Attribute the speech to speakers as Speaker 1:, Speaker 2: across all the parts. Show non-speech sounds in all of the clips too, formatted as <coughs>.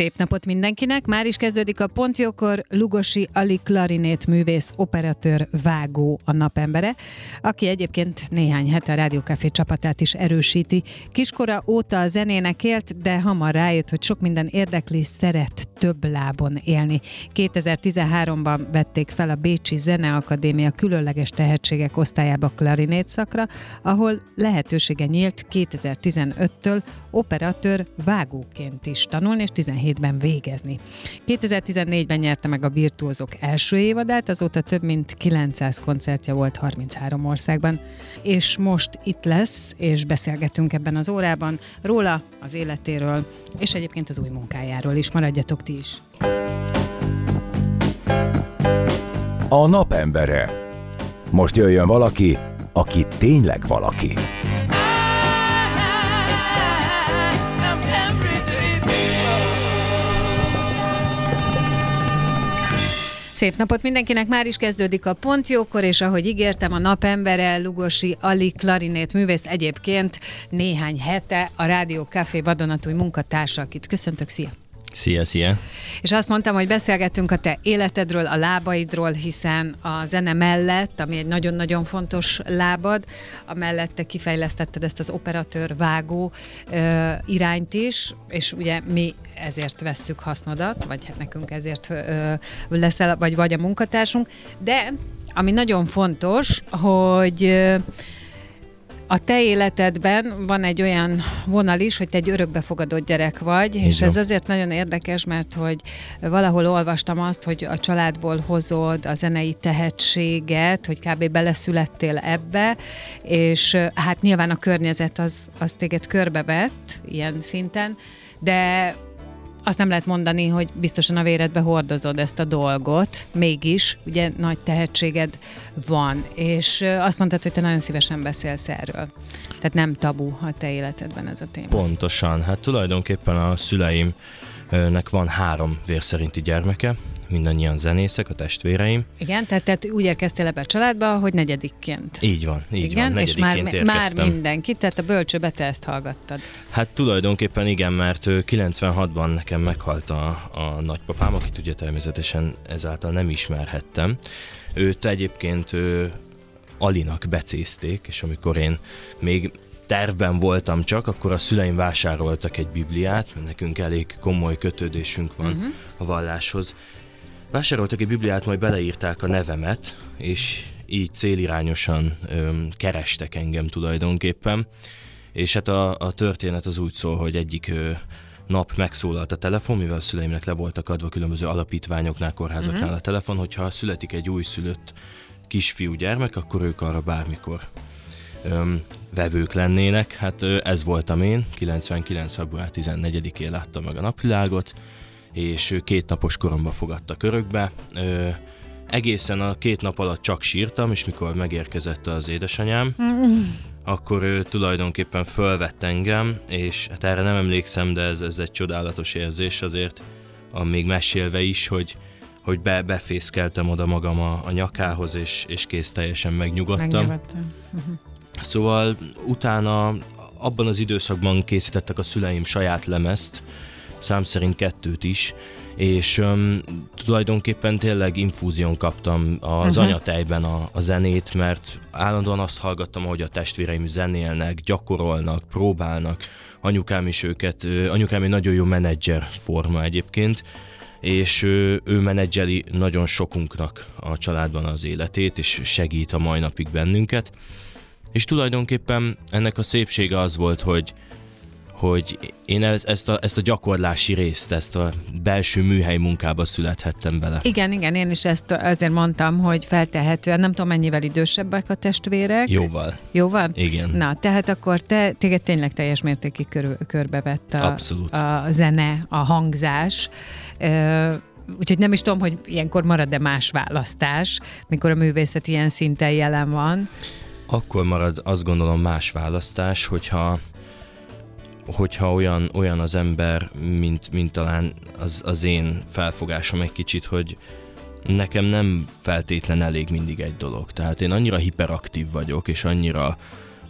Speaker 1: Szép napot mindenkinek! Már is kezdődik a Pontjókor Lugosi Ali klarinét művész, operatőr, vágó a napembere, aki egyébként néhány hete a Rádiókafé csapatát is erősíti. Kiskora óta a zenének élt, de hamar rájött, hogy sok minden érdekli, szeret több lábon élni. 2013-ban vették fel a Bécsi Zeneakadémia különleges tehetségek osztályába klarinét szakra, ahol lehetősége nyílt 2015-től operatőr vágóként is tanulni, és 17 2017-ben végezni. 2014-ben nyerte meg a Virtuózok első évadát, azóta több mint 900 koncertje volt 33 országban. És most itt lesz, és beszélgetünk ebben az órában róla, az életéről, és egyébként az új munkájáról is. Maradjatok ti is!
Speaker 2: A napembere. Most jöjjön valaki, aki tényleg valaki.
Speaker 1: Szép napot mindenkinek, már is kezdődik a Pontjókor, és ahogy ígértem, a napembere Lugosi Ali klarinét művész egyébként néhány hete a Rádió Café vadonatúj munkatársa, akit köszöntök, szia!
Speaker 3: Szia, szia!
Speaker 1: És azt mondtam, hogy beszélgettünk a te életedről, a lábaidról, hiszen a zene mellett, ami egy nagyon-nagyon fontos lábad, a mellette kifejlesztetted ezt az operatőr vágó ö, irányt is, és ugye mi ezért vesszük hasznodat, vagy hát nekünk ezért ö, leszel, vagy vagy a munkatársunk, de ami nagyon fontos, hogy ö, a te életedben van egy olyan vonal is, hogy te egy örökbefogadott gyerek vagy, Igen. és ez azért nagyon érdekes, mert hogy valahol olvastam azt, hogy a családból hozod a zenei tehetséget, hogy kb. beleszülettél ebbe, és hát nyilván a környezet az, az téged körbevett ilyen szinten, de azt nem lehet mondani, hogy biztosan a véredbe hordozod ezt a dolgot, mégis, ugye nagy tehetséged van, és azt mondtad, hogy te nagyon szívesen beszélsz erről. Tehát nem tabu a te életedben ez a téma.
Speaker 3: Pontosan, hát tulajdonképpen a szüleimnek van három vérszerinti gyermeke, mindannyian zenészek, a testvéreim.
Speaker 1: Igen, tehát, tehát úgy érkeztél ebbe a családba, hogy negyedikként.
Speaker 3: Így van, így
Speaker 1: igen,
Speaker 3: van,
Speaker 1: és már, már mindenki, tehát a bölcsőbe te ezt hallgattad.
Speaker 3: Hát tulajdonképpen igen, mert 96-ban nekem meghalt a, a nagypapám, akit ugye természetesen ezáltal nem ismerhettem. Őt egyébként ő, Alinak becézték, és amikor én még tervben voltam csak, akkor a szüleim vásároltak egy bibliát, mert nekünk elég komoly kötődésünk van uh-huh. a valláshoz, Vásároltak egy bibliát, majd beleírták a nevemet, és így célirányosan öm, kerestek engem tulajdonképpen. És hát a, a történet az úgy szól, hogy egyik ö, nap megszólalt a telefon, mivel a szüleimnek le voltak adva különböző alapítványoknál, kórházaknál uh-huh. a telefon, hogyha születik egy újszülött kisfiú gyermek, akkor ők arra bármikor öm, vevők lennének. Hát ö, ez voltam én, 99. február 14-én láttam meg a napvilágot, és két napos koromba fogadtak örökbe. Ö, egészen a két nap alatt csak sírtam, és mikor megérkezett az édesanyám, akkor ő tulajdonképpen fölvett engem, és hát erre nem emlékszem, de ez, ez egy csodálatos érzés azért, még mesélve is, hogy, hogy be, befészkeltem oda magam a, a nyakához, és, és kész teljesen megnyugodtam. Uh-huh. Szóval utána abban az időszakban készítettek a szüleim saját lemezt, szám szerint kettőt is, és um, tulajdonképpen tényleg infúzión kaptam az uh-huh. anyatejben a, a zenét, mert állandóan azt hallgattam, hogy a testvéreim zenélnek, gyakorolnak, próbálnak, anyukám is őket, anyukám egy nagyon jó menedzser forma egyébként, és ő, ő menedzseli nagyon sokunknak a családban az életét, és segít a mai napig bennünket. És tulajdonképpen ennek a szépsége az volt, hogy hogy én ezt a, ezt a gyakorlási részt, ezt a belső műhely munkába születhettem bele.
Speaker 1: Igen, igen, én is ezt azért mondtam, hogy feltehetően, nem tudom mennyivel idősebbek a testvérek.
Speaker 3: Jóval.
Speaker 1: Jóval?
Speaker 3: Igen.
Speaker 1: Na, tehát akkor te, téged tényleg teljes mértékig kör, körbevett a,
Speaker 3: Abszolút.
Speaker 1: a zene, a hangzás. Ö, úgyhogy nem is tudom, hogy ilyenkor marad-e más választás, mikor a művészet ilyen szinten jelen van.
Speaker 3: Akkor marad azt gondolom más választás, hogyha hogyha olyan, olyan az ember, mint, mint talán az, az én felfogásom egy kicsit, hogy nekem nem feltétlen elég mindig egy dolog. Tehát én annyira hiperaktív vagyok, és annyira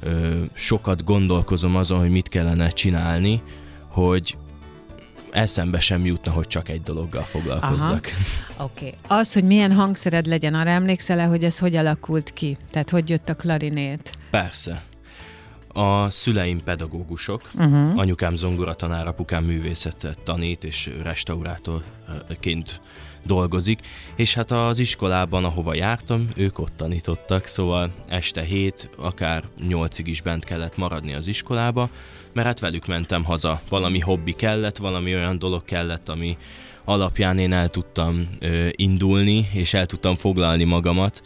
Speaker 3: ö, sokat gondolkozom azon, hogy mit kellene csinálni, hogy eszembe sem jutna, hogy csak egy dologgal foglalkozzak.
Speaker 1: Oké. Okay. Az, hogy milyen hangszered legyen, arra emlékszel-e, hogy ez hogy alakult ki? Tehát hogy jött a klarinét?
Speaker 3: Persze. A szüleim pedagógusok, uh-huh. anyukám zongoratanár, apukám művészetet tanít és restaurátorként dolgozik, és hát az iskolában, ahova jártam, ők ott tanítottak, szóval este hét, akár nyolcig is bent kellett maradni az iskolába, mert hát velük mentem haza. Valami hobbi kellett, valami olyan dolog kellett, ami alapján én el tudtam ö, indulni, és el tudtam foglalni magamat.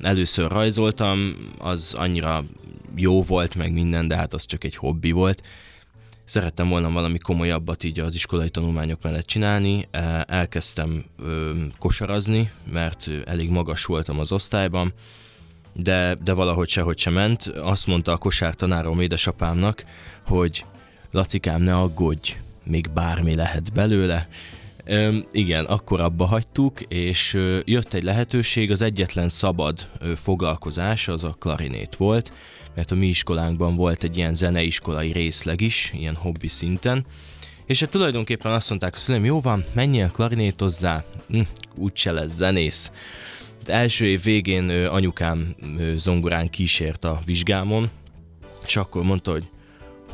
Speaker 3: Először rajzoltam, az annyira jó volt, meg minden, de hát az csak egy hobbi volt. Szerettem volna valami komolyabbat így az iskolai tanulmányok mellett csinálni. Elkezdtem kosarazni, mert elég magas voltam az osztályban, de, de valahogy sehogy sem ment. Azt mondta a kosártanárom édesapámnak, hogy Lacikám, ne aggódj, még bármi lehet belőle. Ö, igen, akkor abba hagytuk, és ö, jött egy lehetőség, az egyetlen szabad ö, foglalkozás az a klarinét volt, mert a mi iskolánkban volt egy ilyen zeneiskolai részleg is, ilyen hobbi szinten, és hát tulajdonképpen azt mondták a szüleim, jó van, menjél klarinétozzá, hm, úgyse lesz zenész. De első év végén ö, anyukám ö, zongorán kísért a vizsgámon, és akkor mondta, hogy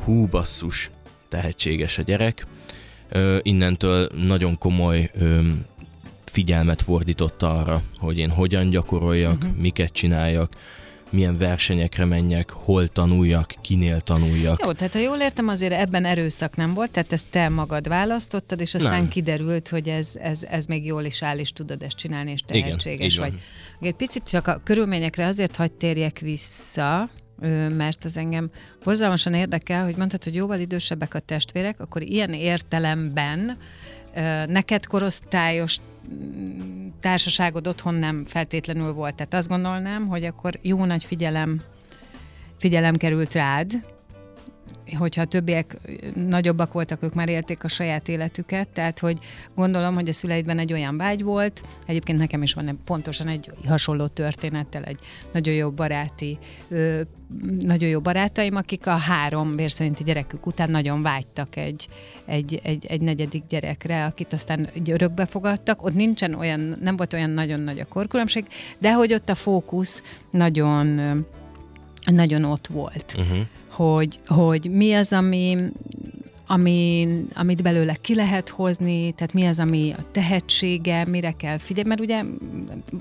Speaker 3: hú basszus, tehetséges a gyerek. Innentől nagyon komoly figyelmet fordította arra, hogy én hogyan gyakoroljak, uh-huh. miket csináljak, milyen versenyekre menjek, hol tanuljak, kinél tanuljak.
Speaker 1: Jó, tehát ha jól értem, azért ebben erőszak nem volt, tehát ezt te magad választottad, és aztán nem. kiderült, hogy ez, ez, ez még jól is áll, és tudod ezt csinálni, és tehetséges
Speaker 3: Igen,
Speaker 1: vagy. Egy picit csak a körülményekre azért hagy térjek vissza, mert az engem borzalmasan érdekel, hogy mondtad, hogy jóval idősebbek a testvérek, akkor ilyen értelemben neked korosztályos mm, társaságod otthon nem feltétlenül volt. Tehát azt gondolnám, hogy akkor jó nagy figyelem, figyelem került rád, hogyha a többiek nagyobbak voltak, ők már élték a saját életüket, tehát hogy gondolom, hogy a szüleidben egy olyan vágy volt, egyébként nekem is van pontosan egy hasonló történettel, egy nagyon jó baráti, ö, nagyon jó barátaim, akik a három vérszerinti gyerekük után nagyon vágytak egy, egy, egy, egy negyedik gyerekre, akit aztán örökbe fogadtak. Ott nincsen olyan, nem volt olyan nagyon nagy a korkülönbség, de hogy ott a fókusz nagyon, nagyon ott volt. Uh-huh hogy, hogy mi az, ami, ami, amit belőle ki lehet hozni, tehát mi az, ami a tehetsége, mire kell figyelni, mert ugye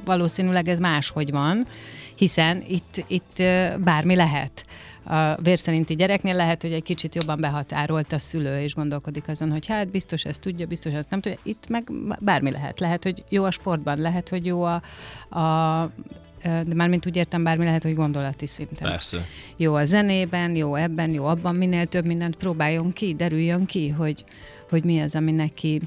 Speaker 1: valószínűleg ez máshogy van, hiszen itt, itt bármi lehet. A vérszerinti gyereknél lehet, hogy egy kicsit jobban behatárolt a szülő, és gondolkodik azon, hogy hát biztos ezt tudja, biztos ezt nem tudja. Itt meg bármi lehet. Lehet, hogy jó a sportban, lehet, hogy jó a, a de mármint úgy értem, bármi lehet, hogy gondolati szinten.
Speaker 3: Persze.
Speaker 1: Jó a zenében, jó ebben, jó abban, minél több mindent próbáljon ki, derüljön ki, hogy, hogy mi az, ami neki,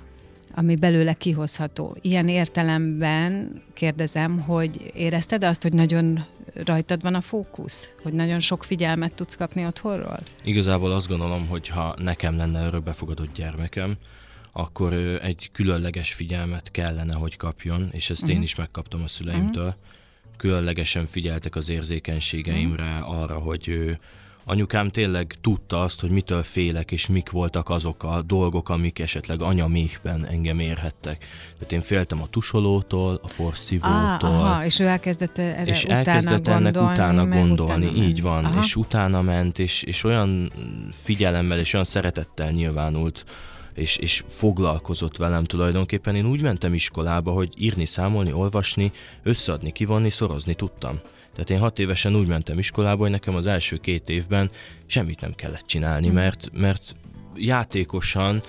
Speaker 1: ami belőle kihozható. Ilyen értelemben kérdezem, hogy érezted azt, hogy nagyon rajtad van a fókusz? Hogy nagyon sok figyelmet tudsz kapni otthonról?
Speaker 3: Igazából azt gondolom, hogy ha nekem lenne örökbefogadott gyermekem, akkor egy különleges figyelmet kellene, hogy kapjon, és ezt uh-huh. én is megkaptam a szüleimtől. Uh-huh különlegesen figyeltek az érzékenységeimre, arra, hogy ő, anyukám tényleg tudta azt, hogy mitől félek, és mik voltak azok a dolgok, amik esetleg anyaméhben engem érhettek. Tehát én féltem a tusolótól, a porszívótól. Ah,
Speaker 1: aha, és ő elkezdett erre
Speaker 3: és
Speaker 1: utána
Speaker 3: elkezdett
Speaker 1: gondolni,
Speaker 3: ennek utána gondolni,
Speaker 1: utána
Speaker 3: így van,
Speaker 1: aha.
Speaker 3: és utána ment, és, és olyan figyelemmel és olyan szeretettel nyilvánult és, és foglalkozott velem tulajdonképpen. Én úgy mentem iskolába, hogy írni, számolni, olvasni, összeadni, kivonni, szorozni tudtam. Tehát én hat évesen úgy mentem iskolába, hogy nekem az első két évben semmit nem kellett csinálni, hmm. mert, mert játékosan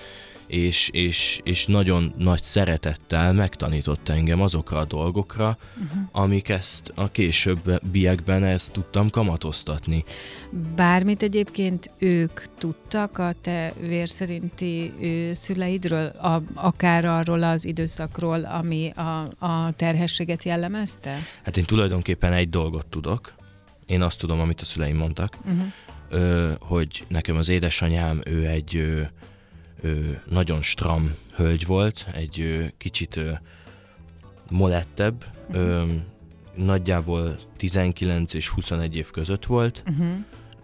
Speaker 3: és, és, és nagyon nagy szeretettel megtanított engem azokra a dolgokra, uh-huh. amik ezt a későbbiekben ezt tudtam kamatoztatni.
Speaker 1: Bármit egyébként ők tudtak a te vérszerinti szüleidről, a, akár arról az időszakról, ami a, a terhességet jellemezte?
Speaker 3: Hát én tulajdonképpen egy dolgot tudok. Én azt tudom, amit a szüleim mondtak, uh-huh. ö, hogy nekem az édesanyám, ő egy ö, ö, nagyon stram hölgy volt, egy ö, kicsit ö, molettebb, uh-huh. ö, nagyjából 19 és 21 év között volt, uh-huh.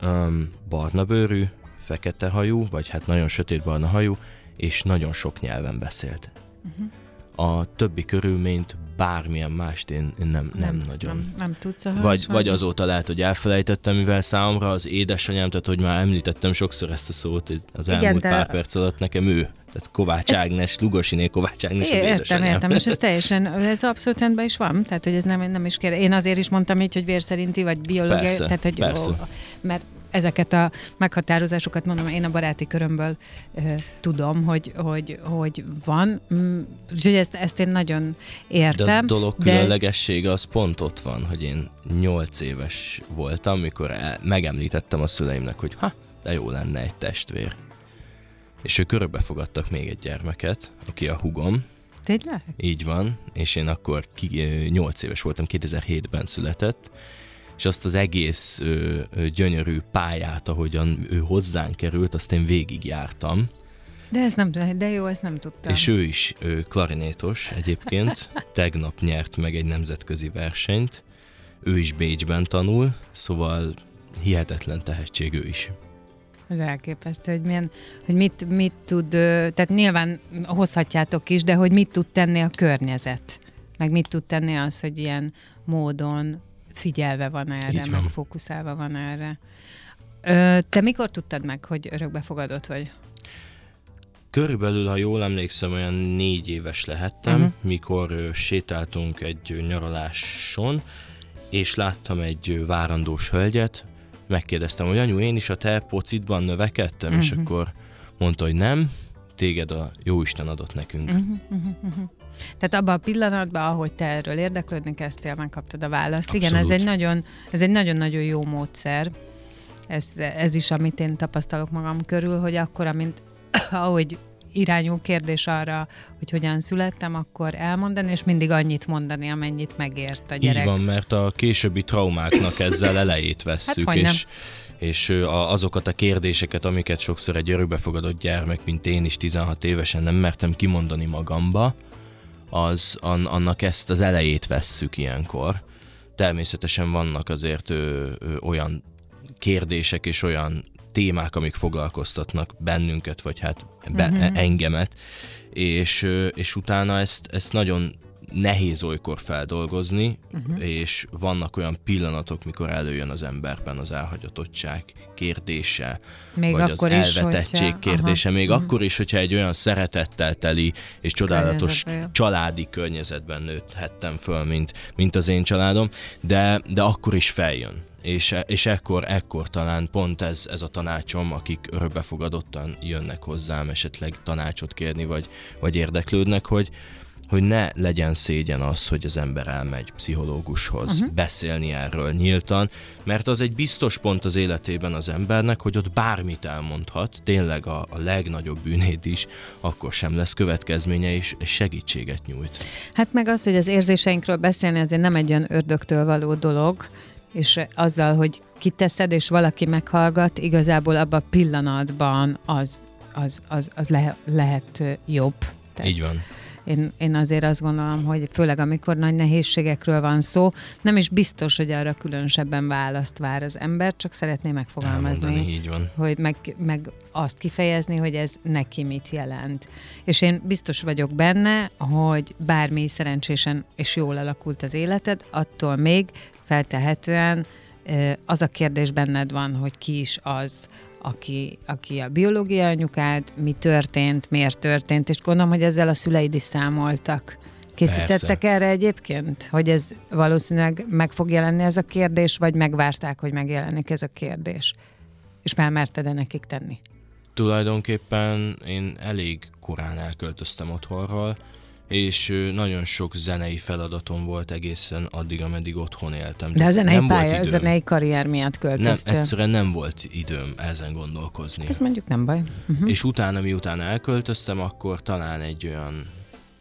Speaker 3: ö, barna bőrű, fekete hajú, vagy hát nagyon sötét barna hajú, és nagyon sok nyelven beszélt. Uh-huh a többi körülményt, bármilyen mást én, én nem, nem, nem nagyon.
Speaker 1: Nem, nem tudsz
Speaker 3: a vagy, vagy azóta lehet, hogy elfelejtettem, mivel számomra az édesanyám, tehát hogy már említettem sokszor ezt a szót az Igen, elmúlt de... pár perc alatt, nekem ő. Tehát Kovács Ágnes, Lugosiné Kovács Ágnes é, az
Speaker 1: értem. Értem, és ez <laughs> teljesen, ez abszolút rendben is van. Tehát, hogy ez nem, nem is kér. Én azért is mondtam így, hogy vérszerinti, vagy biológiai.
Speaker 3: Persze,
Speaker 1: tehát, hogy,
Speaker 3: persze. Ó,
Speaker 1: mert ezeket a meghatározásokat mondom, én a baráti körömből uh, tudom, hogy, hogy, hogy van. Mm, úgyhogy ezt, ezt én nagyon értem. De
Speaker 3: a dolog de... különlegessége az pont ott van, hogy én nyolc éves voltam, mikor el, megemlítettem a szüleimnek, hogy ha, de jó lenne egy testvér. És ők örökbe fogadtak még egy gyermeket, aki a hugom.
Speaker 1: Tényleg?
Speaker 3: Így van, és én akkor ki, 8 éves voltam, 2007-ben született, és azt az egész ö, ö, gyönyörű pályát, ahogyan ő hozzánk került, azt én végigjártam.
Speaker 1: De ez nem, de jó, ezt nem tudtam.
Speaker 3: És ő is ő klarinétos egyébként, <laughs> tegnap nyert meg egy nemzetközi versenyt, ő is Bécsben tanul, szóval hihetetlen tehetség ő is.
Speaker 1: Ez elképesztő, hogy, milyen, hogy mit, mit tud, tehát nyilván hozhatjátok is, de hogy mit tud tenni a környezet, meg mit tud tenni az, hogy ilyen módon figyelve van erre, Így meg van. fókuszálva van erre. Ö, te mikor tudtad meg, hogy örökbefogadott vagy?
Speaker 3: Körülbelül, ha jól emlékszem, olyan négy éves lehettem, uh-huh. mikor ö, sétáltunk egy nyaraláson, és láttam egy várandós hölgyet, megkérdeztem, hogy anyu, én is a te pocitban növekedtem, uh-huh. és mhm. akkor mondta, hogy nem, téged a Jóisten adott nekünk. Uh-huh, uh-huh,
Speaker 1: uh-huh. Tehát abban a pillanatban, ahogy te erről érdeklődni kezdtél, megkaptad a választ. Abszolút. Igen, ez egy nagyon, ez egy nagyon-nagyon jó módszer. Ez, ez is, amit én tapasztalok magam körül, hogy akkor, amint, <coughs> ahogy irányú kérdés arra, hogy hogyan születtem, akkor elmondani, és mindig annyit mondani, amennyit megért a gyerek.
Speaker 3: Így van, mert a későbbi traumáknak ezzel elejét vesszük, hát, és, és azokat a kérdéseket, amiket sokszor egy örökbefogadott gyermek, mint én is 16 évesen nem mertem kimondani magamba, az annak ezt az elejét vesszük ilyenkor. Természetesen vannak azért ö, ö, olyan kérdések és olyan témák, amik foglalkoztatnak bennünket, vagy hát be, uh-huh. engemet, és, és utána ezt, ezt nagyon nehéz olykor feldolgozni, uh-huh. és vannak olyan pillanatok, mikor előjön az emberben az elhagyatottság kérdése, még vagy az elvetettség hogyha... kérdése, Aha. még uh-huh. akkor is, hogyha egy olyan szeretettel teli és csodálatos családi környezetben nőthettem föl, mint, mint az én családom, de, de akkor is feljön és, és ekkor, ekkor talán pont ez, ez a tanácsom, akik örökbefogadottan jönnek hozzám esetleg tanácsot kérni, vagy, vagy érdeklődnek, hogy, hogy ne legyen szégyen az, hogy az ember elmegy pszichológushoz uh-huh. beszélni erről nyíltan, mert az egy biztos pont az életében az embernek, hogy ott bármit elmondhat, tényleg a, a legnagyobb bűnét is, akkor sem lesz következménye, és, segítséget nyújt.
Speaker 1: Hát meg az, hogy az érzéseinkről beszélni azért nem egy olyan ördögtől való dolog, és azzal, hogy kiteszed, és valaki meghallgat, igazából abban a pillanatban az, az, az, az le, lehet jobb.
Speaker 3: Tehát Így van.
Speaker 1: Én, én azért azt gondolom, hogy főleg amikor nagy nehézségekről van szó, nem is biztos, hogy arra különösebben választ vár az ember, csak szeretné megfogalmazni,
Speaker 3: Elmondani, így van.
Speaker 1: hogy meg, meg azt kifejezni, hogy ez neki mit jelent. És én biztos vagyok benne, hogy bármi szerencsésen és jól alakult az életed, attól még feltehetően az a kérdés benned van, hogy ki is az, aki, aki a biológia anyukád, mi történt, miért történt, és gondolom, hogy ezzel a szüleid is számoltak. Készítettek Persze. erre egyébként, hogy ez valószínűleg meg fog jelenni ez a kérdés, vagy megvárták, hogy megjelenik ez a kérdés? És felmerted-e nekik tenni?
Speaker 3: tulajdonképpen én elég korán elköltöztem otthonról, és nagyon sok zenei feladatom volt egészen addig, ameddig otthon éltem.
Speaker 1: De a zenei nem pálya, a zenei karrier miatt költöztél.
Speaker 3: Nem, egyszerűen nem volt időm ezen gondolkozni.
Speaker 1: Ez mondjuk nem baj.
Speaker 3: Uh-huh. És utána, miután elköltöztem, akkor talán egy olyan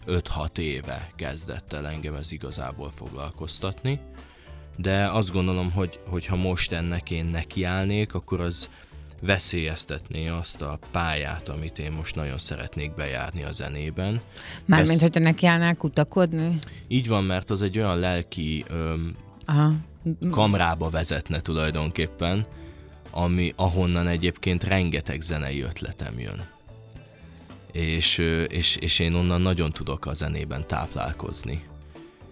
Speaker 3: 5-6 éve kezdett el engem ez igazából foglalkoztatni. De azt gondolom, hogy, hogy ha most ennek én nekiállnék, akkor az veszélyeztetné azt a pályát, amit én most nagyon szeretnék bejárni a zenében.
Speaker 1: Mármint, Ezt... hogyha nekiállnál kutakodni?
Speaker 3: Így van, mert az egy olyan lelki öm, Aha. kamrába vezetne tulajdonképpen, ami, ahonnan egyébként rengeteg zenei ötletem jön. És, és, és én onnan nagyon tudok a zenében táplálkozni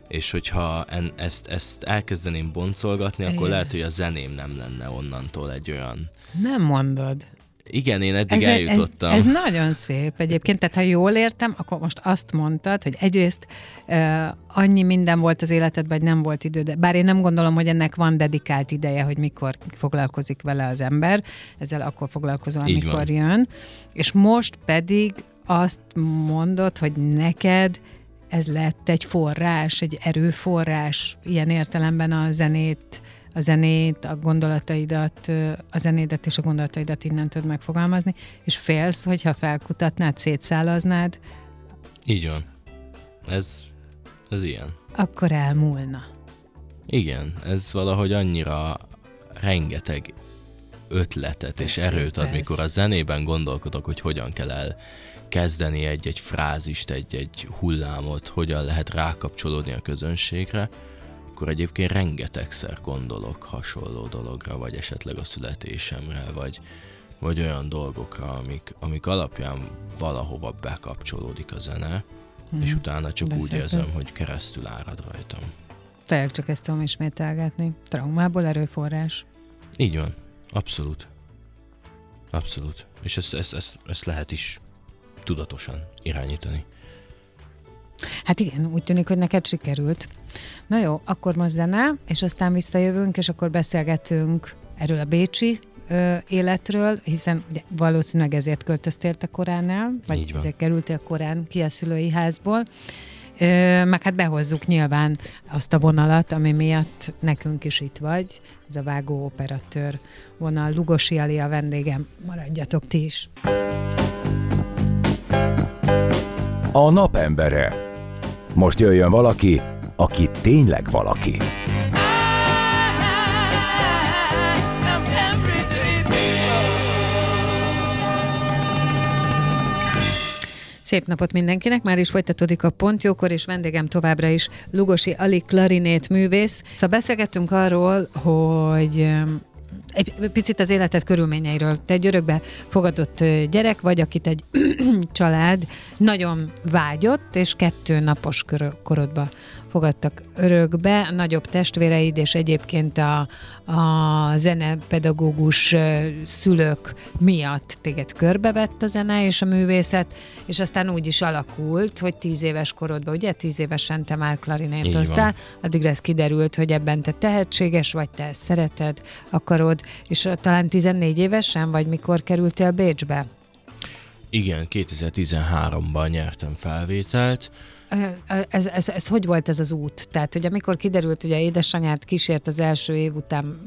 Speaker 3: és hogyha en, ezt, ezt elkezdeném boncolgatni, akkor Igen. lehet, hogy a zeném nem lenne onnantól egy olyan...
Speaker 1: Nem mondod.
Speaker 3: Igen, én eddig ez, eljutottam.
Speaker 1: Ez, ez nagyon szép egyébként, tehát ha jól értem, akkor most azt mondtad, hogy egyrészt uh, annyi minden volt az életedben, hogy nem volt idő, de bár én nem gondolom, hogy ennek van dedikált ideje, hogy mikor foglalkozik vele az ember, ezzel akkor foglalkozom, amikor jön, és most pedig azt mondod, hogy neked ez lett egy forrás, egy erőforrás, ilyen értelemben a zenét, a zenét, a gondolataidat, a zenédet és a gondolataidat innen tudod megfogalmazni, és félsz, hogyha felkutatnád, szétszálaznád.
Speaker 3: Így van. Ez, ez ilyen.
Speaker 1: Akkor elmúlna.
Speaker 3: Igen, ez valahogy annyira rengeteg ötletet és erőt ad, mikor a zenében gondolkodok, hogy hogyan kell el kezdeni egy-egy frázist, egy-egy hullámot, hogyan lehet rákapcsolódni a közönségre, akkor egyébként rengetegszer gondolok hasonló dologra, vagy esetleg a születésemre, vagy, vagy olyan dolgokra, amik, amik alapján valahova bekapcsolódik a zene, hmm. és utána csak De úgy érzem, ez. hogy keresztül árad rajtam.
Speaker 1: Tényleg csak ezt tudom ismételgetni. Traumából erőforrás.
Speaker 3: Így van. Abszolút. Abszolút. És ezt, ezt, ezt, ezt lehet is tudatosan irányítani.
Speaker 1: Hát igen, úgy tűnik, hogy neked sikerült. Na jó, akkor most zene, és aztán visszajövünk, és akkor beszélgetünk erről a bécsi ö, életről, hiszen ugye, valószínűleg ezért költöztél te koránál, vagy ezért kerültél korán ki a szülői házból. Ö, meg hát behozzuk nyilván azt a vonalat, ami miatt nekünk is itt vagy, ez a vágó operatőr vonal. Lugosi Ali a vendégem, maradjatok ti is.
Speaker 2: A napembere. Most jöjjön valaki, aki tényleg valaki.
Speaker 1: Szép napot mindenkinek, már is folytatódik a Pontjókor, és vendégem továbbra is Lugosi Ali klarinét művész. Szóval beszélgettünk arról, hogy egy picit az életed körülményeiről. Te egy örökbe fogadott gyerek vagy, akit egy <clears throat> család nagyon vágyott, és kettő napos korodba fogadtak örökbe, nagyobb testvéreid, és egyébként a, a zenepedagógus szülők miatt téged körbevett a zene és a művészet, és aztán úgy is alakult, hogy tíz éves korodban, ugye tíz évesen te már klarinétoztál, addigra ez kiderült, hogy ebben te tehetséges vagy, te ezt szereted, akarod, és talán 14 évesen, vagy mikor kerültél Bécsbe?
Speaker 3: Igen, 2013-ban nyertem felvételt,
Speaker 1: ez, ez, ez hogy volt ez az út? Tehát, hogy amikor kiderült, hogy a édesanyád kísért az első év után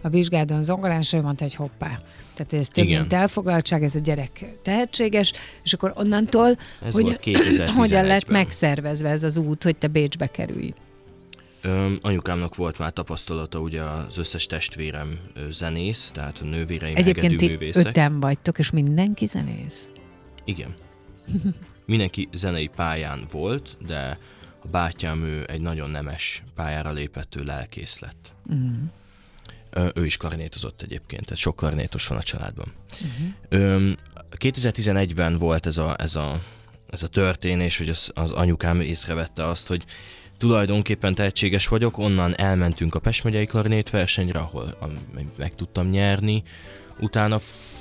Speaker 1: a vizsgádon zongorán, és ő mondta, hogy hoppá. Tehát ez több Igen. mint elfoglaltság, ez a gyerek tehetséges, és akkor onnantól,
Speaker 3: ez
Speaker 1: hogy <clears throat> hogyan lett megszervezve ez az út, hogy te Bécsbe kerülj?
Speaker 3: Öm, anyukámnak volt már tapasztalata, ugye az összes testvérem zenész, tehát a nővéreim
Speaker 1: Egyébként ti művészek. öten vagytok, és mindenki zenész?
Speaker 3: Igen. <laughs> mindenki zenei pályán volt, de a bátyám ő egy nagyon nemes pályára lépett, ő lelkész lett. Uh-huh. Ő is klarinétozott egyébként, tehát sok klarinétos van a családban. Uh-huh. 2011-ben volt ez a, ez a, ez a történés, hogy az, az anyukám észrevette azt, hogy tulajdonképpen tehetséges vagyok, onnan elmentünk a Pest megyei klarinét versenyre, ahol meg tudtam nyerni, utána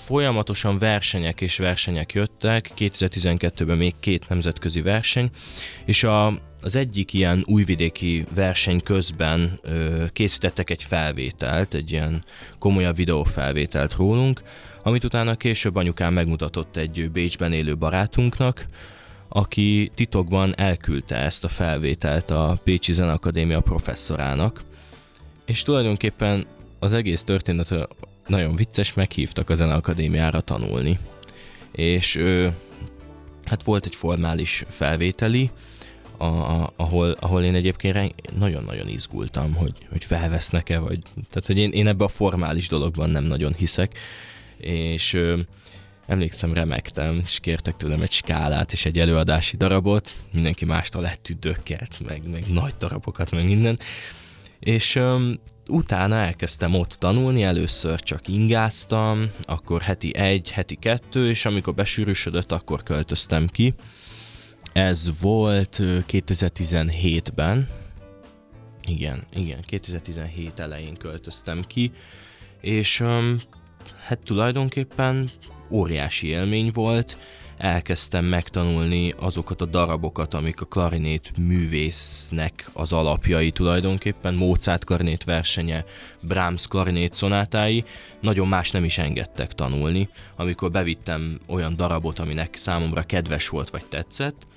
Speaker 3: folyamatosan versenyek és versenyek jöttek, 2012-ben még két nemzetközi verseny, és a, az egyik ilyen újvidéki verseny közben ö, készítettek egy felvételt, egy ilyen komolyabb videófelvételt rólunk, amit utána később anyukám megmutatott egy Bécsben élő barátunknak, aki titokban elküldte ezt a felvételt a Pécsi Zenakadémia professzorának, és tulajdonképpen az egész történet nagyon vicces, meghívtak a Zeneakadémiára tanulni. És ö, hát volt egy formális felvételi, a, a, ahol, ahol én egyébként nagyon-nagyon izgultam, hogy, hogy felvesznek-e, vagy, tehát hogy én, én ebbe a formális dologban nem nagyon hiszek, és ö, emlékszem, remektem, és kértek tőlem egy skálát és egy előadási darabot, mindenki mástól lett tüdökket, meg, meg nagy darabokat, meg minden, és öm, utána elkezdtem ott tanulni, először csak ingáztam, akkor heti egy, heti kettő, és amikor besűrűsödött, akkor költöztem ki. Ez volt 2017-ben, igen, igen, 2017 elején költöztem ki, és öm, hát tulajdonképpen óriási élmény volt, elkezdtem megtanulni azokat a darabokat, amik a klarinét művésznek az alapjai tulajdonképpen, Mozart klarinét versenye, Brahms klarinét szonátái, nagyon más nem is engedtek tanulni. Amikor bevittem olyan darabot, aminek számomra kedves volt vagy tetszett,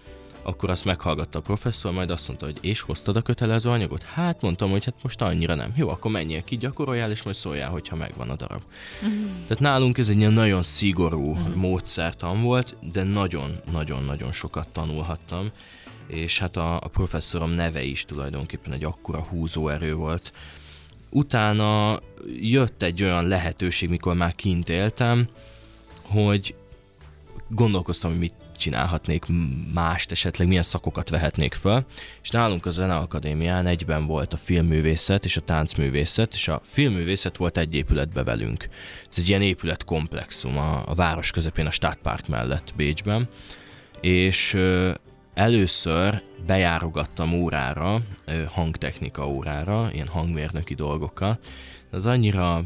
Speaker 3: akkor azt meghallgatta a professzor, majd azt mondta, hogy és hoztad a kötelező anyagot? Hát mondtam, hogy hát most annyira nem. Jó, akkor menjél ki, gyakoroljál, és majd szóljál, hogyha megvan a darab. Uh-huh. Tehát nálunk ez egy ilyen nagyon szigorú uh-huh. módszertan volt, de nagyon-nagyon-nagyon sokat tanulhattam, és hát a, a professzorom neve is tulajdonképpen egy akkora húzóerő volt. Utána jött egy olyan lehetőség, mikor már kint éltem, hogy gondolkoztam, hogy mit csinálhatnék mást, esetleg milyen szakokat vehetnék föl, és nálunk a Zeneakadémián egyben volt a filmművészet és a táncművészet, és a filmművészet volt egy épületbe velünk. Ez egy ilyen épületkomplexum a, a város közepén, a Stadtpark mellett Bécsben, és először bejárogattam órára, hangtechnika órára, ilyen hangmérnöki dolgokkal, az annyira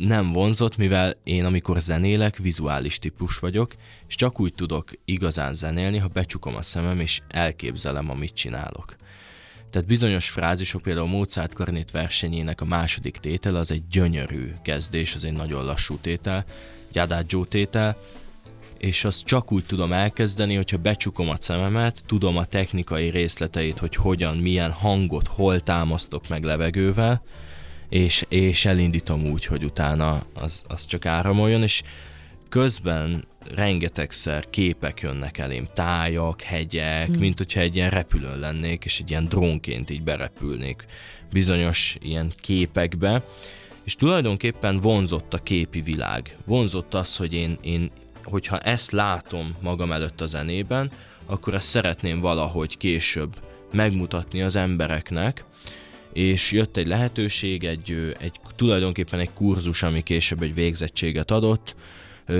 Speaker 3: nem vonzott, mivel én amikor zenélek, vizuális típus vagyok, és csak úgy tudok igazán zenélni, ha becsukom a szemem, és elképzelem, amit csinálok. Tehát bizonyos frázisok, például Mozart klarinét versenyének a második tétel, az egy gyönyörű kezdés, az egy nagyon lassú tétel, egy adagio tétel, és azt csak úgy tudom elkezdeni, hogyha becsukom a szememet, tudom a technikai részleteit, hogy hogyan, milyen hangot, hol támasztok meg levegővel, és, és elindítom úgy, hogy utána az, az csak áramoljon, és közben rengetegszer képek jönnek elém, tájak, hegyek, hmm. mint hogyha egy ilyen repülőn lennék, és egy ilyen drónként így berepülnék bizonyos ilyen képekbe, és tulajdonképpen vonzott a képi világ. Vonzott az, hogy én, én hogyha ezt látom magam előtt a zenében, akkor ezt szeretném valahogy később megmutatni az embereknek, és jött egy lehetőség, egy, egy tulajdonképpen egy kurzus, ami később egy végzettséget adott,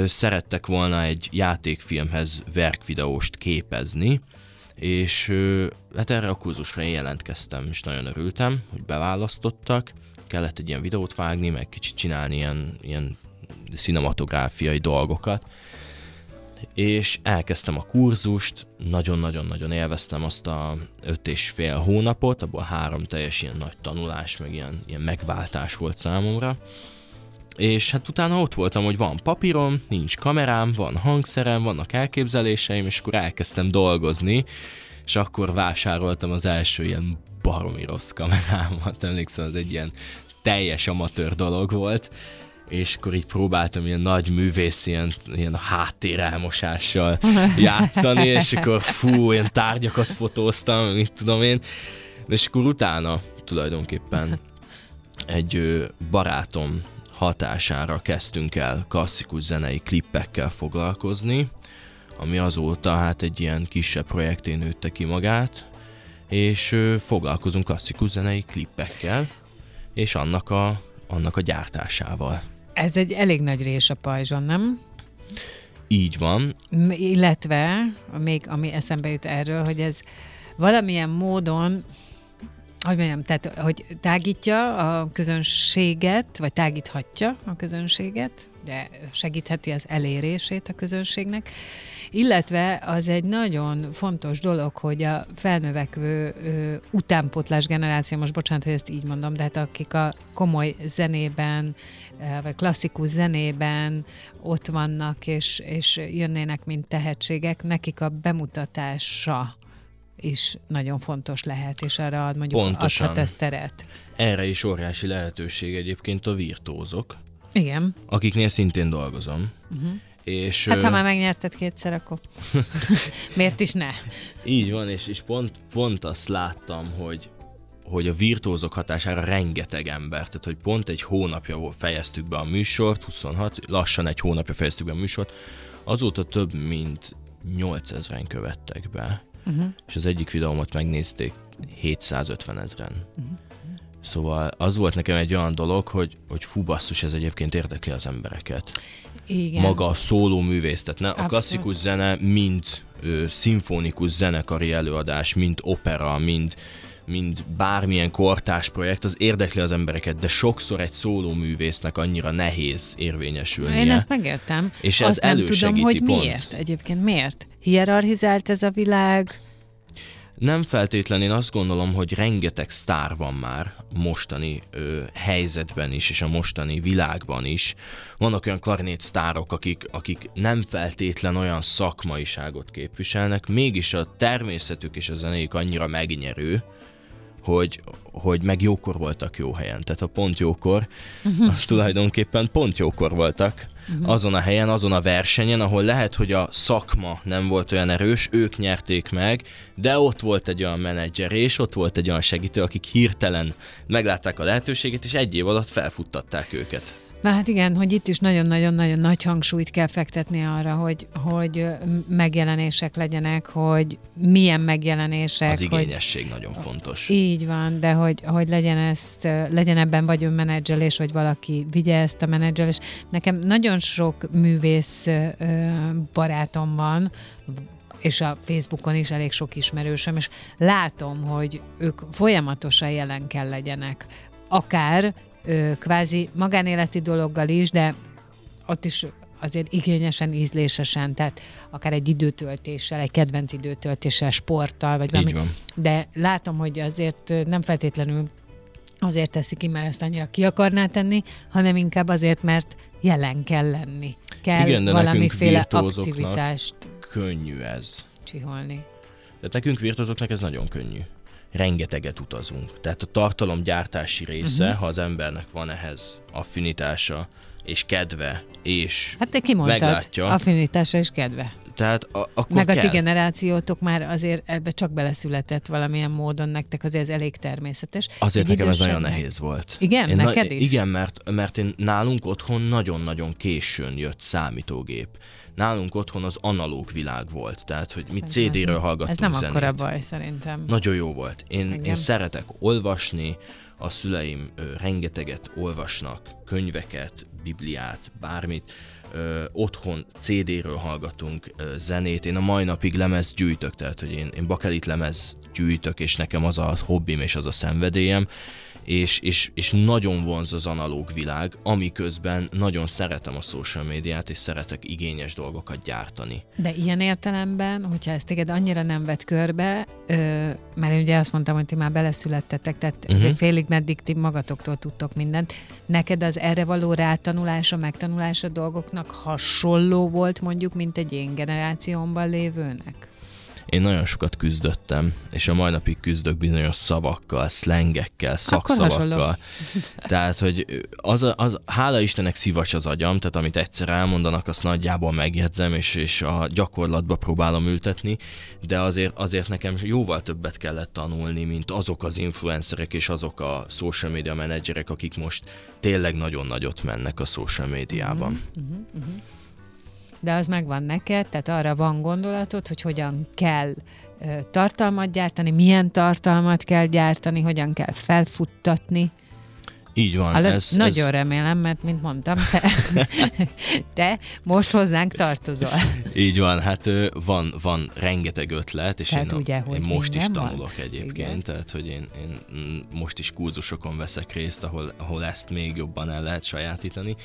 Speaker 3: szerettek volna egy játékfilmhez verkvideóst képezni, és hát erre a kurzusra én jelentkeztem, és nagyon örültem, hogy beválasztottak, kellett egy ilyen videót vágni, meg kicsit csinálni ilyen, ilyen cinematográfiai dolgokat, és elkezdtem a kurzust, nagyon-nagyon-nagyon élveztem azt a öt és fél hónapot, abból három teljes ilyen nagy tanulás, meg ilyen, ilyen megváltás volt számomra. És hát utána ott voltam, hogy van papírom, nincs kamerám, van hangszerem, vannak elképzeléseim, és akkor elkezdtem dolgozni, és akkor vásároltam az első ilyen baromi rossz kamerámat, <laughs> emlékszem, az egy ilyen teljes amatőr dolog volt, és akkor így próbáltam ilyen nagy művész, ilyen, ilyen háttér elmosással <laughs> játszani, és akkor fú, ilyen tárgyakat fotóztam, mit tudom én, és akkor utána tulajdonképpen egy barátom hatására kezdtünk el klasszikus zenei klippekkel foglalkozni, ami azóta hát egy ilyen kisebb projektén nőtte ki magát, és foglalkozunk klasszikus zenei klippekkel, és annak a, annak a gyártásával.
Speaker 1: Ez egy elég nagy rés a pajzson, nem?
Speaker 3: Így van.
Speaker 1: Illetve, még ami eszembe jut erről, hogy ez valamilyen módon hogy mondjam, tehát hogy tágítja a közönséget, vagy tágíthatja a közönséget, de segítheti az elérését a közönségnek. Illetve az egy nagyon fontos dolog, hogy a felnövekvő ö, utánpotlás generáció, most bocsánat, hogy ezt így mondom, de hát akik a komoly zenében, vagy klasszikus zenében ott vannak, és, és jönnének, mint tehetségek, nekik a bemutatása is nagyon fontos lehet, és arra ad mondjuk
Speaker 3: Pontosan.
Speaker 1: adhat ez teret.
Speaker 3: Erre is óriási lehetőség egyébként a virtózok,
Speaker 1: Igen.
Speaker 3: akiknél szintén dolgozom. Uh-huh. És,
Speaker 1: Hát ha már megnyerted kétszer, akkor <laughs> miért is ne?
Speaker 3: Így van, és, és pont, pont azt láttam, hogy, hogy a virtuózok hatására rengeteg ember, tehát hogy pont egy hónapja fejeztük be a műsort, 26, lassan egy hónapja fejeztük be a műsort, azóta több mint 8000-en követtek be, uh-huh. és az egyik videómat megnézték 750 ezeren. Uh-huh. Szóval az volt nekem egy olyan dolog, hogy, hogy fú basszus, ez egyébként érdekli az embereket.
Speaker 1: Igen.
Speaker 3: Maga a szóló művész, tehát ne, a klasszikus zene mind ö, szimfonikus zenekari előadás, mind opera, mind, mind bármilyen kortás projekt, az érdekli az embereket, de sokszor egy szóló művésznek annyira nehéz érvényesülnie.
Speaker 1: Én ezt megértem.
Speaker 3: És ez
Speaker 1: Azt nem tudom, hogy
Speaker 3: pont.
Speaker 1: miért egyébként. Miért? Hierarchizált ez a világ?
Speaker 3: Nem feltétlenül, én azt gondolom, hogy rengeteg sztár van már mostani ö, helyzetben is, és a mostani világban is. Vannak olyan klarinét sztárok, akik, akik nem feltétlen olyan szakmaiságot képviselnek, mégis a természetük és a zenéjük annyira megnyerő, hogy, hogy meg jókor voltak jó helyen. Tehát a pont jókor, az tulajdonképpen pont jókor voltak azon a helyen, azon a versenyen, ahol lehet, hogy a szakma nem volt olyan erős, ők nyerték meg, de ott volt egy olyan menedzser, és ott volt egy olyan segítő, akik hirtelen meglátták a lehetőséget, és egy év alatt felfuttatták őket.
Speaker 1: Na hát igen, hogy itt is nagyon-nagyon-nagyon nagy hangsúlyt kell fektetni arra, hogy, hogy megjelenések legyenek, hogy milyen megjelenések.
Speaker 3: Az
Speaker 1: hogy,
Speaker 3: igényesség nagyon fontos.
Speaker 1: Így van, de hogy, hogy legyen, ezt, legyen ebben vagy önmenedzselés, vagy valaki vigye ezt a menedzselés. Nekem nagyon sok művész barátom van, és a Facebookon is elég sok ismerősöm, és látom, hogy ők folyamatosan jelen kell legyenek. Akár ö, kvázi magánéleti dologgal is, de ott is azért igényesen, ízlésesen, tehát akár egy időtöltéssel, egy kedvenc időtöltéssel, sporttal, vagy valami. De látom, hogy azért nem feltétlenül azért teszi ki, mert ezt annyira ki akarná tenni, hanem inkább azért, mert jelen kell lenni. Kell
Speaker 3: Igen, de
Speaker 1: valamiféle aktivitást
Speaker 3: Könnyű ez.
Speaker 1: csiholni.
Speaker 3: Tehát nekünk virtuózoknak ez nagyon könnyű. Rengeteget utazunk. Tehát a tartalomgyártási része, uh-huh. ha az embernek van ehhez affinitása, és kedve, és
Speaker 1: Hát te kimondtad,
Speaker 3: meglátja,
Speaker 1: affinitása és kedve.
Speaker 3: tehát a, akkor
Speaker 1: Meg a
Speaker 3: kell.
Speaker 1: ti generációtok már azért ebbe csak beleszületett valamilyen módon, nektek azért ez elég természetes.
Speaker 3: Azért
Speaker 1: Egy
Speaker 3: nekem ez nagyon nehéz volt.
Speaker 1: Igen?
Speaker 3: Én
Speaker 1: Neked is?
Speaker 3: Igen, mert, mert én nálunk otthon nagyon-nagyon későn jött számítógép. Nálunk otthon az analóg világ volt, tehát hogy mi CD-ről hallgattunk
Speaker 1: Ez nem
Speaker 3: zenét.
Speaker 1: akkora baj, szerintem.
Speaker 3: Nagyon jó volt. Én, én szeretek olvasni, a szüleim ö, rengeteget olvasnak, könyveket, bibliát, bármit. Ö, otthon CD-ről hallgatunk ö, zenét. Én a mai napig lemez gyűjtök, tehát hogy én, én bakelit lemez gyűjtök, és nekem az a hobbim és az a szenvedélyem. És, és, és nagyon vonz az analóg világ, amiközben nagyon szeretem a social médiát, és szeretek igényes dolgokat gyártani.
Speaker 1: De ilyen értelemben, hogyha ez téged annyira nem vett körbe, ö, mert én ugye azt mondtam, hogy ti már beleszülettetek, tehát uh-huh.
Speaker 3: Mhm.
Speaker 1: ezért félig meddig ti magatoktól tudtok mindent. Neked az erre való rátanulása, megtanulása dolgoknak hasonló volt mondjuk, mint egy én generációmban lévőnek?
Speaker 3: Én nagyon sokat küzdöttem, és a mai napig küzdök bizonyos szavakkal, szlengekkel, szakszavakkal. <laughs> Tehát, hogy az, a- az, hála Istennek szívacs az agyam, tehát amit egyszer elmondanak, azt nagyjából megjegyzem, és, és a gyakorlatba próbálom ültetni, de azért, azért nekem jóval többet kellett tanulni, mint azok az influencerek és azok a social media menedzserek, akik most tényleg nagyon nagyot mennek a social médiában.
Speaker 1: De az megvan neked, tehát arra van gondolatod, hogy hogyan kell tartalmat gyártani, milyen tartalmat kell gyártani, hogyan kell felfuttatni.
Speaker 3: Így van.
Speaker 1: Hallod?
Speaker 3: ez,
Speaker 1: Nagyon
Speaker 3: ez,
Speaker 1: remélem, mert mint mondtam, te, <laughs> te most hozzánk tartozol.
Speaker 3: Így van, hát van, van rengeteg ötlet, és
Speaker 1: Tehát
Speaker 3: én,
Speaker 1: ugye,
Speaker 3: én
Speaker 1: hogy
Speaker 3: most is
Speaker 1: minden van.
Speaker 3: tanulok egyébként,
Speaker 1: Igen.
Speaker 3: tehát hogy én, én mm, most is kurzusokon veszek részt, ahol, ahol ezt még jobban el lehet sajátítani,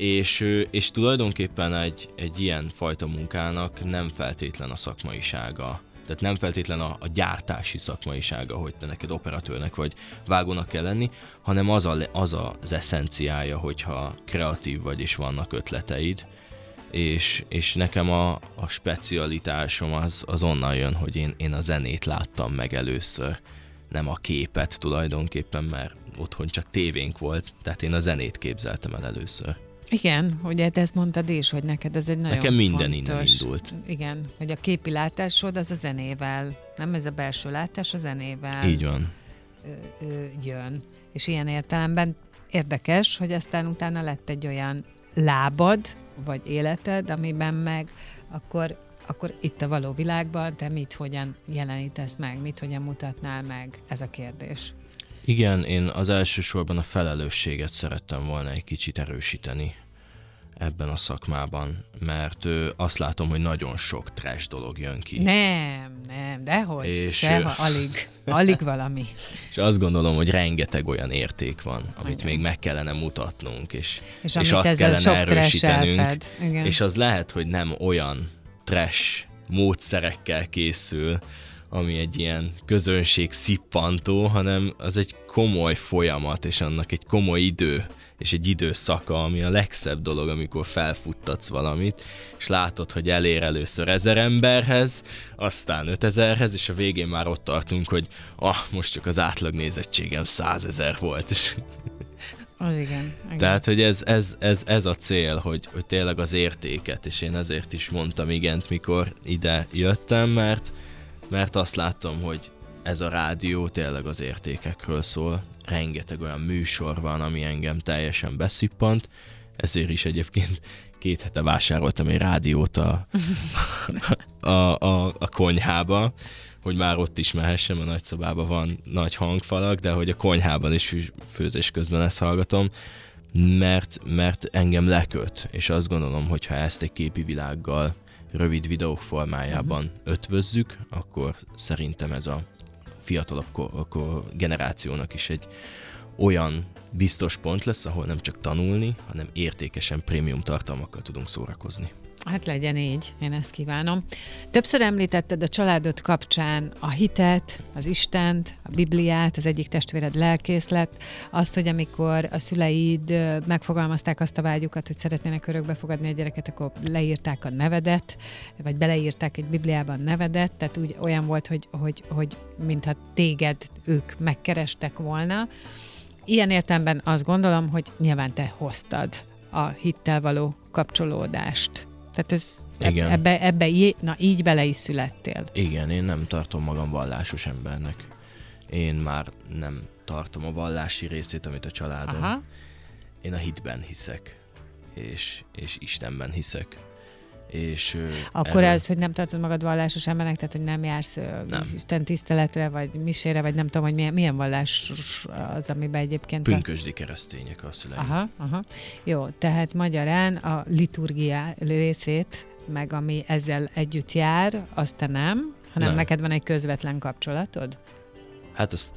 Speaker 3: És, és tulajdonképpen egy, egy ilyen fajta munkának nem feltétlen a szakmaisága. Tehát nem feltétlen a, a gyártási szakmaisága, hogy te neked operatőrnek vagy vágónak kell lenni, hanem az, a, az az eszenciája, hogyha kreatív vagy és vannak ötleteid, és, és nekem a, a specialitásom az, az onnan jön, hogy én, én a zenét láttam meg először, nem a képet tulajdonképpen, mert otthon csak tévénk volt, tehát én a zenét képzeltem el először.
Speaker 1: Igen, ugye te ezt mondtad is, hogy neked ez egy nagyon
Speaker 3: Nekem minden
Speaker 1: fontos,
Speaker 3: innen indult.
Speaker 1: Igen, hogy a képi látásod az a zenével, nem ez a belső látás a zenével
Speaker 3: Így van.
Speaker 1: Jön. És ilyen értelemben érdekes, hogy aztán utána lett egy olyan lábad, vagy életed, amiben meg akkor, akkor itt a való világban te mit, hogyan jelenítesz meg, mit, hogyan mutatnál meg, ez a kérdés.
Speaker 3: Igen, én az elsősorban a felelősséget szerettem volna egy kicsit erősíteni ebben a szakmában, mert ö, azt látom, hogy nagyon sok trash dolog jön ki.
Speaker 1: Nem, nem, dehogy,
Speaker 3: És,
Speaker 1: seha,
Speaker 3: ö,
Speaker 1: alig, alig valami. <laughs>
Speaker 3: És azt gondolom, hogy rengeteg olyan érték van, amit
Speaker 1: Igen.
Speaker 3: még meg kellene mutatnunk, és,
Speaker 1: És,
Speaker 3: és azt kellene erősítenünk. És az lehet, hogy nem olyan trash módszerekkel készül, ami egy ilyen közönség szippantó, hanem az egy komoly folyamat, és annak egy komoly idő, és egy időszaka, ami a legszebb dolog, amikor felfuttatsz valamit, és látod, hogy elér először ezer emberhez, aztán ötezerhez, és a végén már ott tartunk, hogy ah, most csak az átlag nézettségem százezer volt, és <laughs>
Speaker 1: Az igen. igen.
Speaker 3: tehát, hogy ez, ez, ez, ez a cél, hogy, hogy tényleg az értéket, és én ezért is mondtam igent, mikor ide jöttem, mert, mert azt láttam, hogy ez a rádió tényleg az értékekről szól. Rengeteg olyan műsor van, ami engem teljesen beszippant, ezért is egyébként két hete vásároltam egy rádiót a, a, a, a konyhába, hogy már ott is mehessem, a nagyszobában van nagy hangfalak, de hogy a konyhában is főzés közben ezt hallgatom, mert, mert engem leköt, és azt gondolom, hogy ha ezt egy képi világgal rövid videók formájában ötvözzük, akkor szerintem ez a fiatalabb ko- ko- generációnak is egy olyan biztos pont lesz, ahol nem csak tanulni, hanem értékesen prémium tartalmakkal tudunk szórakozni.
Speaker 1: Hát legyen így, én ezt kívánom. Többször említetted a családod kapcsán a hitet, az Istent, a Bibliát, az egyik testvéred lelkész lett, azt, hogy amikor a szüleid megfogalmazták azt a vágyukat, hogy szeretnének örökbe fogadni egy gyereket, akkor leírták a nevedet, vagy beleírták egy Bibliában nevedet, tehát úgy olyan volt, hogy, hogy, hogy mintha téged ők megkerestek volna. Ilyen értelemben azt gondolom, hogy nyilván te hoztad a hittel való kapcsolódást. Tehát ez,
Speaker 3: Igen.
Speaker 1: ebbe, ebbe, na így bele is születtél.
Speaker 3: Igen, én nem tartom magam vallásos embernek. Én már nem tartom a vallási részét, amit a családom.
Speaker 1: Aha.
Speaker 3: Én a hitben hiszek, és, és Istenben hiszek. És
Speaker 1: Akkor
Speaker 3: erről-
Speaker 1: ez, hogy nem tartod magad vallásos embernek, tehát hogy nem jársz nem. Isten tiszteletre, vagy misére, vagy nem tudom, hogy milyen, milyen vallás az, amiben egyébként... a-
Speaker 3: Pünkösdi keresztények a szüleim.
Speaker 1: Aha, aha. Jó, tehát magyarán a liturgia részét, meg ami ezzel együtt jár, azt te nem, hanem
Speaker 3: Nem.
Speaker 1: neked van egy közvetlen kapcsolatod?
Speaker 3: Hát az,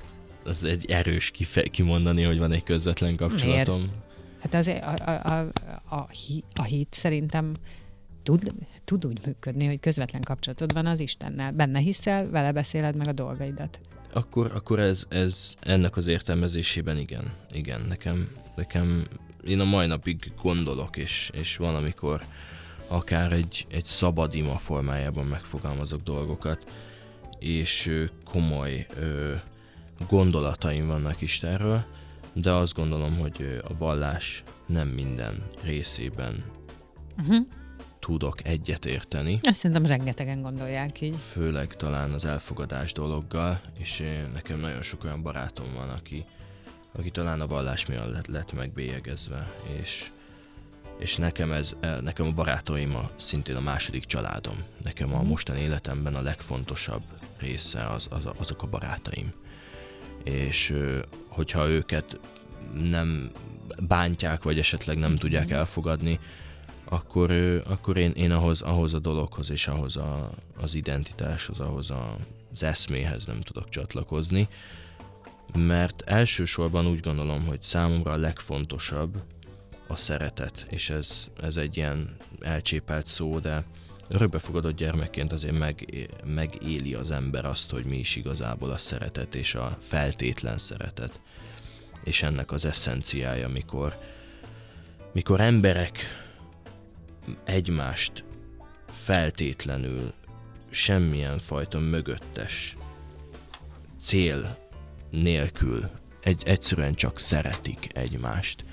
Speaker 3: az egy erős kife- kimondani, hogy van egy közvetlen kapcsolatom.
Speaker 1: Hát azért a, a, a, a, a hit szerintem tud, tud úgy működni, hogy közvetlen kapcsolatod van az Istennel. Benne hiszel, vele beszéled meg a dolgaidat.
Speaker 3: Akkor, akkor ez, ez ennek az értelmezésében igen. Igen, nekem, nekem én a mai napig gondolok, és, és van, amikor akár egy, egy szabad ima formájában megfogalmazok dolgokat, és komoly ö, gondolataim vannak Istenről, de azt gondolom, hogy a vallás nem minden részében
Speaker 1: Uh-huh.
Speaker 3: Tudok egyet érteni.
Speaker 1: Azt szerintem rengetegen gondolják így.
Speaker 3: főleg talán az elfogadás dologgal, és nekem nagyon sok olyan barátom van, aki, aki talán a vallás miatt lett, lett megbélyegezve, és, és nekem, ez, eh, nekem a barátaim a, szintén a második családom. Nekem a mostani életemben a legfontosabb része az, az, azok a barátaim. És hogyha őket nem bántják, vagy esetleg nem tudják elfogadni, akkor, akkor én, én ahhoz, ahhoz a dologhoz és ahhoz a, az identitáshoz, ahhoz a, az eszméhez nem tudok csatlakozni, mert elsősorban úgy gondolom, hogy számomra a legfontosabb a szeretet, és ez, ez egy ilyen elcsépelt szó, de örökbefogadott gyermekként azért meg, megéli az ember azt, hogy mi is igazából a szeretet és a feltétlen szeretet. És ennek az eszenciája, mikor, mikor emberek egymást feltétlenül semmilyen fajta mögöttes cél nélkül egy, egyszerűen csak szeretik egymást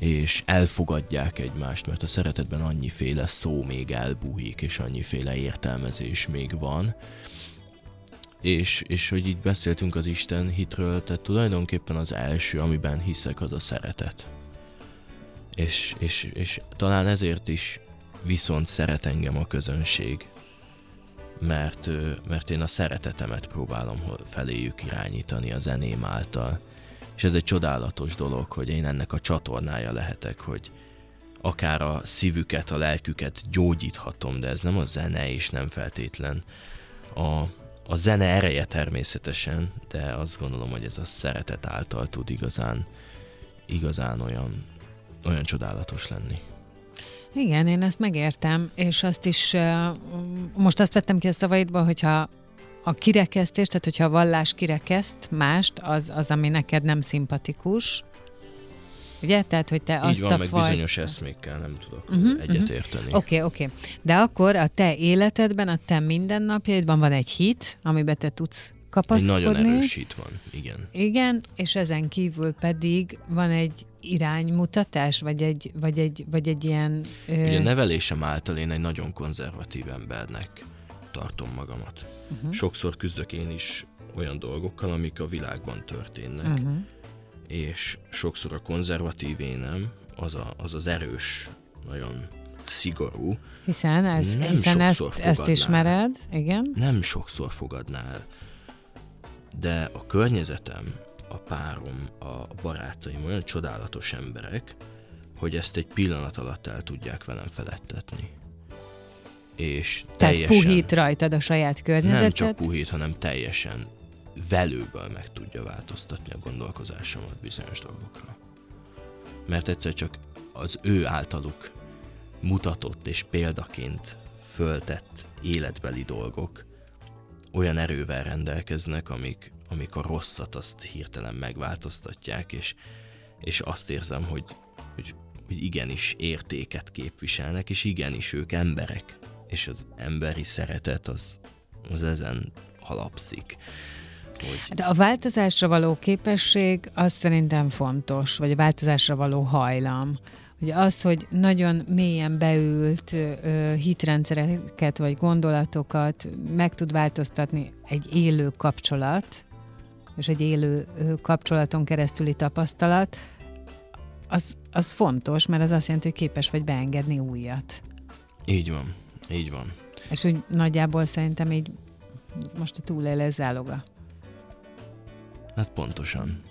Speaker 3: és elfogadják egymást, mert a szeretetben annyiféle szó még elbújik, és annyiféle értelmezés még van. És, és hogy így beszéltünk az Isten hitről, tehát tulajdonképpen az első, amiben hiszek, az a szeretet. És, és, és talán ezért is viszont szeret engem a közönség, mert, mert én a szeretetemet próbálom feléjük irányítani a zeném által. És ez egy csodálatos dolog, hogy én ennek a csatornája lehetek, hogy akár a szívüket, a lelküket gyógyíthatom, de ez nem a zene, és nem feltétlen a, a zene ereje természetesen, de azt gondolom, hogy ez a szeretet által tud igazán, igazán olyan, olyan csodálatos lenni.
Speaker 1: Igen, én ezt megértem, és azt is, most azt vettem ki a szavaidba, hogyha a kirekesztés, tehát hogyha a vallás kirekeszt mást, az, az ami neked nem szimpatikus, Ugye? Tehát, hogy te
Speaker 3: Így
Speaker 1: azt
Speaker 3: van,
Speaker 1: a
Speaker 3: meg
Speaker 1: fajt...
Speaker 3: bizonyos eszmékkel nem tudok uh-huh, egyetérteni.
Speaker 1: Oké, uh-huh. oké. Okay, okay. De akkor a te életedben, a te mindennapjaidban van egy hit, amiben te tudsz kapaszkodni.
Speaker 3: Egy nagyon erős hit van, igen.
Speaker 1: Igen, és ezen kívül pedig van egy iránymutatás, vagy egy, vagy egy, vagy egy ilyen...
Speaker 3: Ugye ö... nevelésem által én egy nagyon konzervatív embernek tartom magamat. Uh-huh. Sokszor küzdök én is olyan dolgokkal, amik a világban történnek, uh-huh. és sokszor a konzervatív énem az, a, az az erős, nagyon szigorú.
Speaker 1: Hiszen, ez, nem hiszen ezt, ezt ismered, igen.
Speaker 3: Nem sokszor fogadnál, de a környezetem, a párom, a barátaim olyan csodálatos emberek, hogy ezt egy pillanat alatt el tudják velem felettetni és teljesen...
Speaker 1: Tehát puhít rajtad a saját környezetet?
Speaker 3: Nem csak puhít, hanem teljesen velőből meg tudja változtatni a gondolkozásomat bizonyos dolgokra. Mert egyszer csak az ő általuk mutatott és példaként föltett életbeli dolgok olyan erővel rendelkeznek, amik, amik a rosszat azt hirtelen megváltoztatják, és, és azt érzem, hogy, hogy, hogy igenis értéket képviselnek, és igenis ők emberek, és az emberi szeretet az, az ezen alapszik.
Speaker 1: Hogy... De a változásra való képesség az szerintem fontos, vagy a változásra való hajlam. Ugye az, hogy nagyon mélyen beült ö, hitrendszereket vagy gondolatokat meg tud változtatni egy élő kapcsolat, és egy élő kapcsolaton keresztüli tapasztalat, az, az fontos, mert az azt jelenti, hogy képes vagy beengedni újat.
Speaker 3: Így van. Így van.
Speaker 1: És úgy nagyjából szerintem így ez most a túlélés záloga.
Speaker 3: Hát pontosan.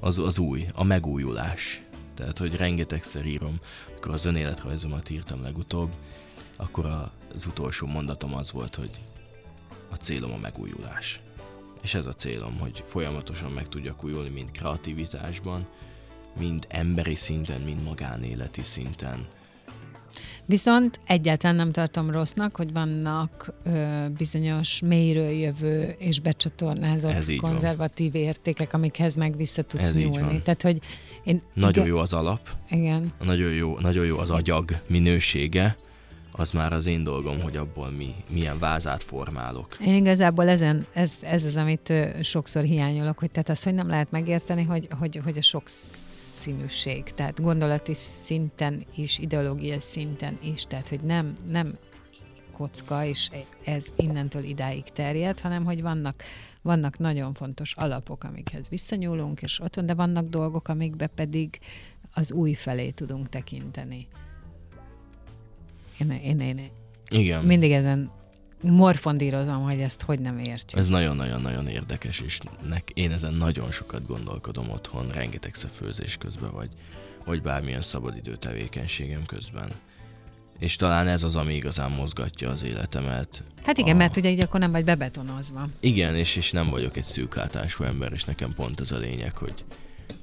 Speaker 3: Az, az új, a megújulás. Tehát, hogy rengetegszer írom, akkor az önéletrajzomat írtam legutóbb, akkor az utolsó mondatom az volt, hogy a célom a megújulás. És ez a célom, hogy folyamatosan meg tudjak újulni, mind kreativitásban, mind emberi szinten, mind magánéleti szinten,
Speaker 1: Viszont egyáltalán nem tartom rossznak, hogy vannak ö, bizonyos mélyről jövő és becsatornázott konzervatív van. értékek, amikhez meg vissza tudsz Ez nyúlni. Tehát, hogy én,
Speaker 3: nagyon igen, jó az alap.
Speaker 1: Igen.
Speaker 3: Nagyon jó, nagyon jó az agyag minősége az már az én dolgom, hogy abból mi, milyen vázát formálok.
Speaker 1: Én igazából ezen, ez, ez az, amit sokszor hiányolok, hogy tehát azt, hogy nem lehet megérteni, hogy, hogy, hogy a sok sokszínűség, tehát gondolati szinten is, ideológiai szinten is, tehát hogy nem, nem kocka, és ez innentől idáig terjed, hanem hogy vannak, vannak nagyon fontos alapok, amikhez visszanyúlunk, és ott van, de vannak dolgok, amikbe pedig az új felé tudunk tekinteni. Én, én, én,
Speaker 3: Igen.
Speaker 1: mindig ezen morfondírozom, hogy ezt hogy nem értjük.
Speaker 3: Ez nagyon-nagyon-nagyon érdekes, és nek, én ezen nagyon sokat gondolkodom otthon, rengeteg főzés közben, vagy, vagy bármilyen szabadidő tevékenységem közben. És talán ez az, ami igazán mozgatja az életemet.
Speaker 1: Hát igen, a... mert ugye így akkor nem vagy bebetonozva.
Speaker 3: Igen, és, és nem vagyok egy szűklátású ember, és nekem pont ez a lényeg, hogy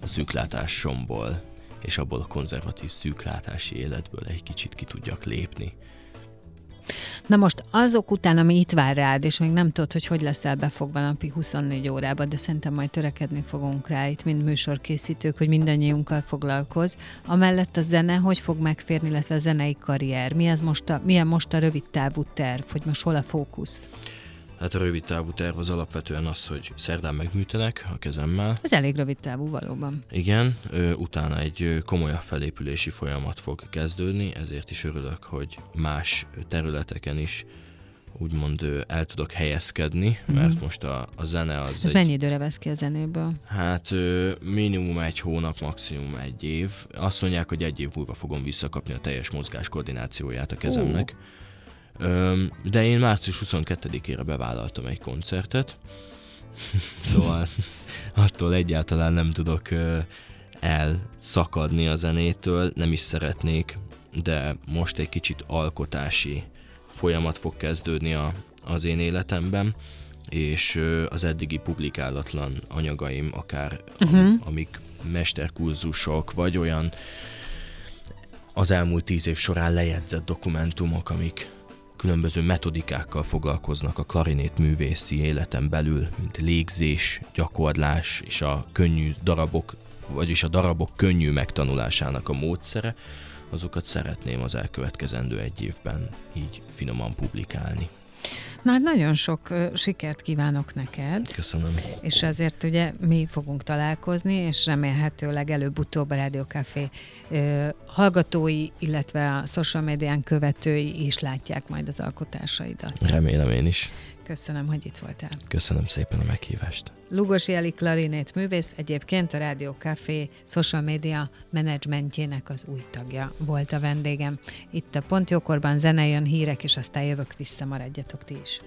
Speaker 3: a szűklátásomból és abból a konzervatív szűklátási életből egy kicsit ki tudjak lépni.
Speaker 1: Na most azok után, ami itt vár rád, és még nem tudod, hogy hogy leszel befogva napi 24 órában, de szerintem majd törekedni fogunk rá itt, mint műsorkészítők, hogy mindannyiunkkal foglalkoz. Amellett a zene hogy fog megférni, illetve a zenei karrier? Mi ez most a, milyen most a rövid távú terv, hogy most hol a fókusz?
Speaker 3: Hát a rövid távú terv az alapvetően az, hogy szerdán megműtenek a kezemmel.
Speaker 1: Ez elég rövid távú valóban.
Speaker 3: Igen, utána egy komolyabb felépülési folyamat fog kezdődni, ezért is örülök, hogy más területeken is úgymond el tudok helyezkedni, mert most a, a zene az
Speaker 1: Mhm. Ez
Speaker 3: egy,
Speaker 1: mennyi időre vesz ki a zenéből?
Speaker 3: Hát minimum egy hónap, maximum egy év. Azt mondják, hogy egy év múlva fogom visszakapni a teljes mozgás koordinációját a kezemnek. Ö, de én március 22-ére bevállaltam egy koncertet, <laughs> szóval attól egyáltalán nem tudok elszakadni a zenétől, nem is szeretnék, de most egy kicsit alkotási folyamat fog kezdődni a, az én életemben, és az eddigi publikálatlan anyagaim, akár uh-huh. am, amik mesterkurzusok, vagy olyan az elmúlt tíz év során lejegyzett dokumentumok, amik különböző metodikákkal foglalkoznak a klarinét művészi életen belül, mint légzés, gyakorlás és a könnyű darabok, vagyis a darabok könnyű megtanulásának a módszere, azokat szeretném az elkövetkezendő egy évben így finoman publikálni.
Speaker 1: Na, hát nagyon sok sikert kívánok neked.
Speaker 3: Köszönöm.
Speaker 1: És azért ugye mi fogunk találkozni, és remélhetőleg előbb-utóbb a Rádió Café ö, hallgatói, illetve a social médián követői is látják majd az alkotásaidat.
Speaker 3: Remélem én is.
Speaker 1: Köszönöm, hogy itt voltál.
Speaker 3: Köszönöm szépen a meghívást.
Speaker 1: Lugosi Eli klarinét művész, egyébként a Rádió Café social media menedzsmentjének az új tagja volt a vendégem. Itt a Pontjókorban zene jön, hírek, és aztán jövök vissza, maradjatok ti is.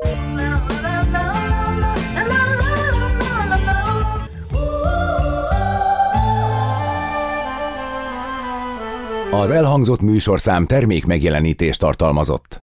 Speaker 2: Az elhangzott műsorszám termék megjelenítést tartalmazott.